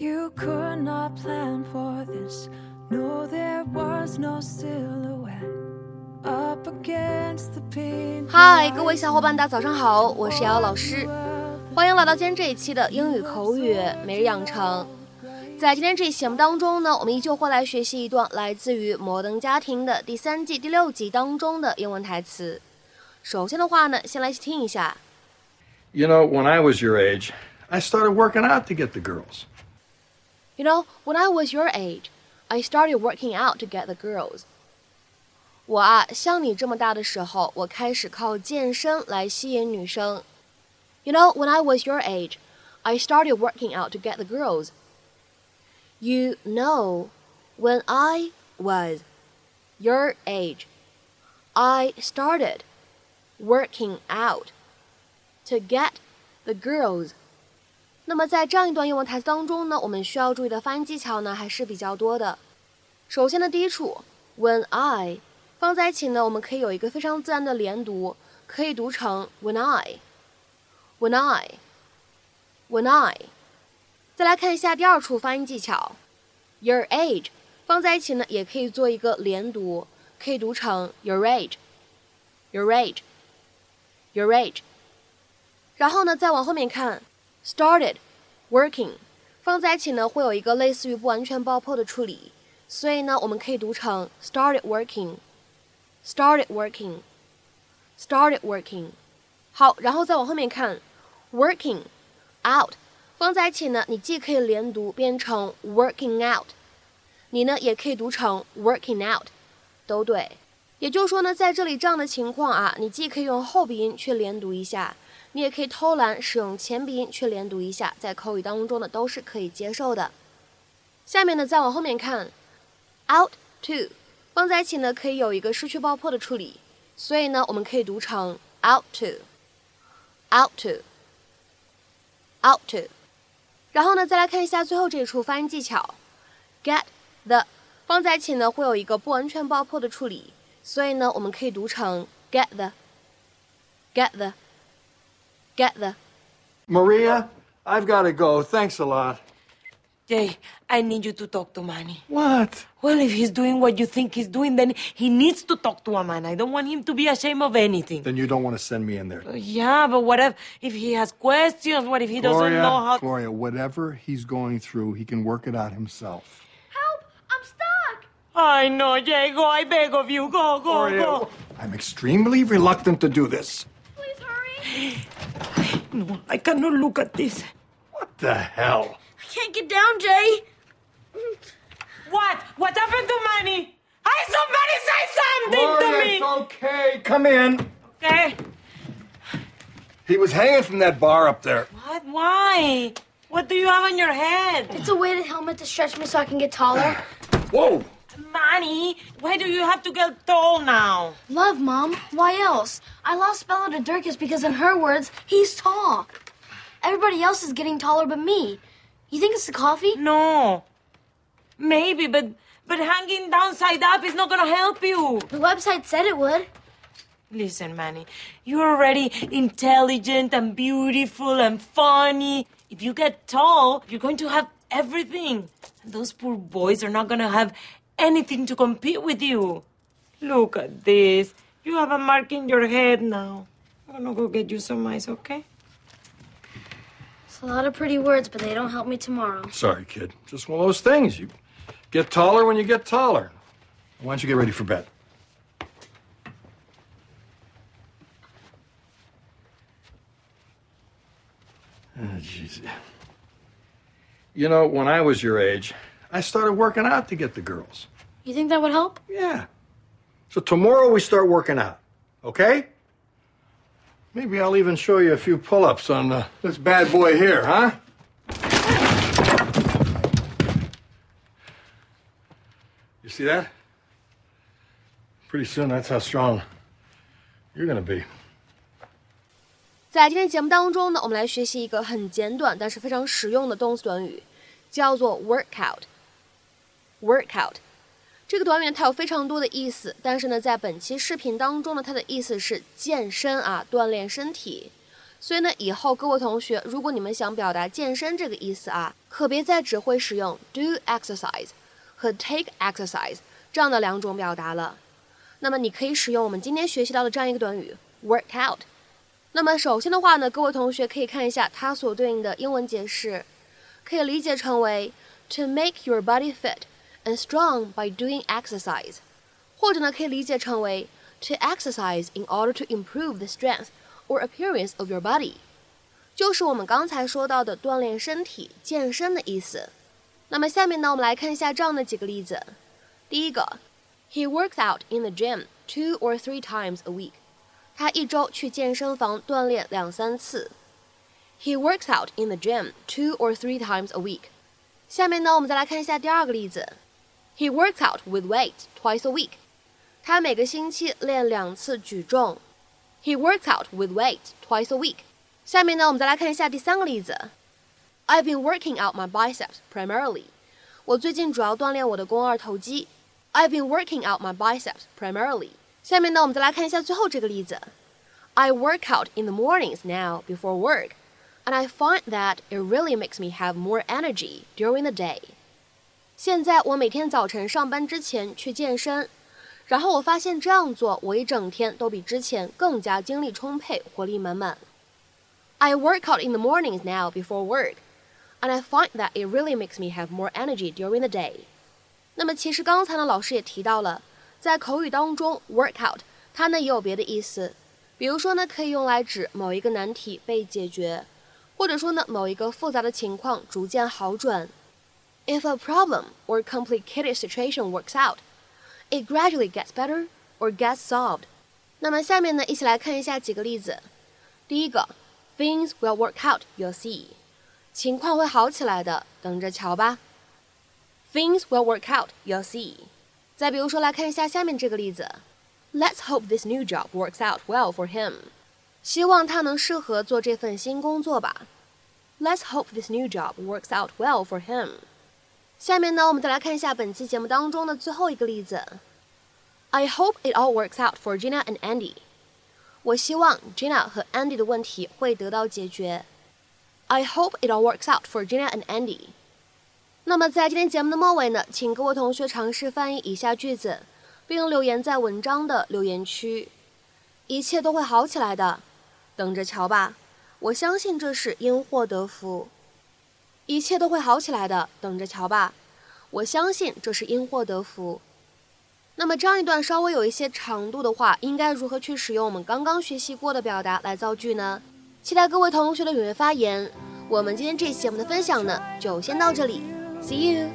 You could not plan for this. No, there was no silhouette up against the pain. 嗨，各位小伙伴，大家早上好，我是瑶瑶老师，欢迎来到今天这一期的英语口语每日养成。在今天这一期节目当中呢，我们依旧会来学习一段来自于《摩登家庭》的第三季第六集当中的英文台词。首先的话呢，先来听一下。You know, when I was your age, I started working out to get the girls. You know, when I was your age, I started working out to get the girls. 我啊，像你这么大的时候，我开始靠健身来吸引女生。You know, when I was your age, I started working out to get the girls. You know, when I was your age, I started working out to get the girls. 那么在这样一段英文台词当中呢，我们需要注意的发音技巧呢还是比较多的。首先的第一处，when I 放在一起呢，我们可以有一个非常自然的连读，可以读成 when I，when I，when I。再来看一下第二处发音技巧，your age 放在一起呢，也可以做一个连读，可以读成 your age，your age，your age。然后呢，再往后面看。Started working 放在一起呢，会有一个类似于不完全爆破的处理，所以呢，我们可以读成 started working，started working，started working。好，然后再往后面看，working out 放在一起呢，你既可以连读变成 working out，你呢也可以读成 working out，都对。也就是说呢，在这里这样的情况啊，你既可以用后鼻音去连读一下。你也可以偷懒使用前鼻音去连读一下，在口语当中呢都是可以接受的。下面呢再往后面看，out to 放在一起呢可以有一个失去爆破的处理，所以呢我们可以读成 out to，out to，out to。然后呢再来看一下最后这一处发音技巧，get the 放在一起呢会有一个不完全爆破的处理，所以呢我们可以读成 get the，get the。Get the. Maria, I've got to go. Thanks a lot. Jay, I need you to talk to Manny. What? Well, if he's doing what you think he's doing, then he needs to talk to a man. I don't want him to be ashamed of anything. Then you don't want to send me in there. Uh, yeah, but what if, if he has questions? What if he doesn't know how? To. Gloria, whatever he's going through, he can work it out himself. Help! I'm stuck! I know, Jay. Go, I beg of you. Go, go, Gloria, go. I'm extremely reluctant to do this. Please hurry! No, I cannot look at this. What the hell? I can't get down, Jay. What? What happened to Manny? Hey, somebody say something to me. it's okay. Come in. Okay. He was hanging from that bar up there. What? Why? What do you have on your head? It's a weighted helmet to stretch me so I can get taller. Whoa! Manny, why do you have to get tall now? Love, Mom. Why else? I lost Bella to Dirkus because, in her words, he's tall. Everybody else is getting taller but me. You think it's the coffee? No. Maybe, but but hanging downside up is not gonna help you. The website said it would. Listen, Manny, you're already intelligent and beautiful and funny. If you get tall, you're going to have everything. Those poor boys are not gonna have anything to compete with you. Look at this. You have a mark in your head now. I'm gonna go get you some ice, okay? It's a lot of pretty words, but they don't help me tomorrow. Sorry, kid. Just one of those things. You get taller when you get taller. Why don't you get ready for bed? Oh, jeez. You know, when I was your age, I started working out to get the girls. You think that would help? Yeah. So tomorrow we start working out, okay? Maybe I'll even show you a few pull ups on uh, this bad boy here, huh? You see that? Pretty soon, that's how strong you're gonna be. 在今天节目当中呢，我们来学习一个很简短但是非常实用的动词短语，叫做 workout。 Workout 这个短语它有非常多的意思，但是呢，在本期视频当中呢，它的意思是健身啊，锻炼身体。所以呢，以后各位同学，如果你们想表达健身这个意思啊，可别再只会使用 do exercise 和 take exercise 这样的两种表达了。那么你可以使用我们今天学习到的这样一个短语 work out。那么首先的话呢，各位同学可以看一下它所对应的英文解释，可以理解成为 to make your body fit and strong by doing exercise，或者呢可以理解成为 to exercise in order to improve the strength or appearance of your body，就是我们刚才说到的锻炼身体、健身的意思。那么下面呢，我们来看一下这样的几个例子。第一个，He works out in the gym two or three times a week。他一周去健身房锻炼两三次。He works out in the gym two or three times a week。下面呢，我们再来看一下第二个例子。 He works out with weights twice a week。他每个星期练两次举重。He works out with weights twice a week。下面呢，我们再来看一下第三个例子。I've been working out my biceps primarily。我最近主要锻炼我的肱二头肌。I've been working out my biceps primarily。下面呢，我们再来看一下最后这个例子。I work out in the mornings now before work, and I find that it really makes me have more energy during the day. 现在我每天早晨上班之前去健身，然后我发现这样做，我一整天都比之前更加精力充沛、活力满满。I work out in the mornings now before work, and I find that it really makes me have more energy during the day. 那么其实刚才呢，老师也提到了。在口语当中，workout 它呢也有别的意思，比如说呢可以用来指某一个难题被解决，或者说呢某一个复杂的情况逐渐好转。If a problem or complicated situation works out, it gradually gets better or gets solved。那么下面呢一起来看一下几个例子。第一个，Things will work out, you'll see。情况会好起来的，等着瞧吧。Things will work out, you'll see。再比如说，来看一下下面这个例子：Let's hope this new job works out well for him。希望他能适合做这份新工作吧。Let's hope this new job works out well for him。 下面呢，我们再来看一下本期节目当中的最后一个例子：I hope it all works out for Gina and Andy。我希望 Gina 和 Andy 的问题会得到解决。I hope it all works out for Gina and Andy。那么在今天节目的末尾呢，请各位同学尝试翻译以下句子，并留言在文章的留言区。一切都会好起来的，等着瞧吧。我相信这是因祸得福。一切都会好起来的，等着瞧吧。我相信这是因祸得福。那么这样一段稍微有一些长度的话，应该如何去使用我们刚刚学习过的表达来造句呢？期待各位同学的踊跃发言。我们今天这期节目的分享呢，就先到这里。See you.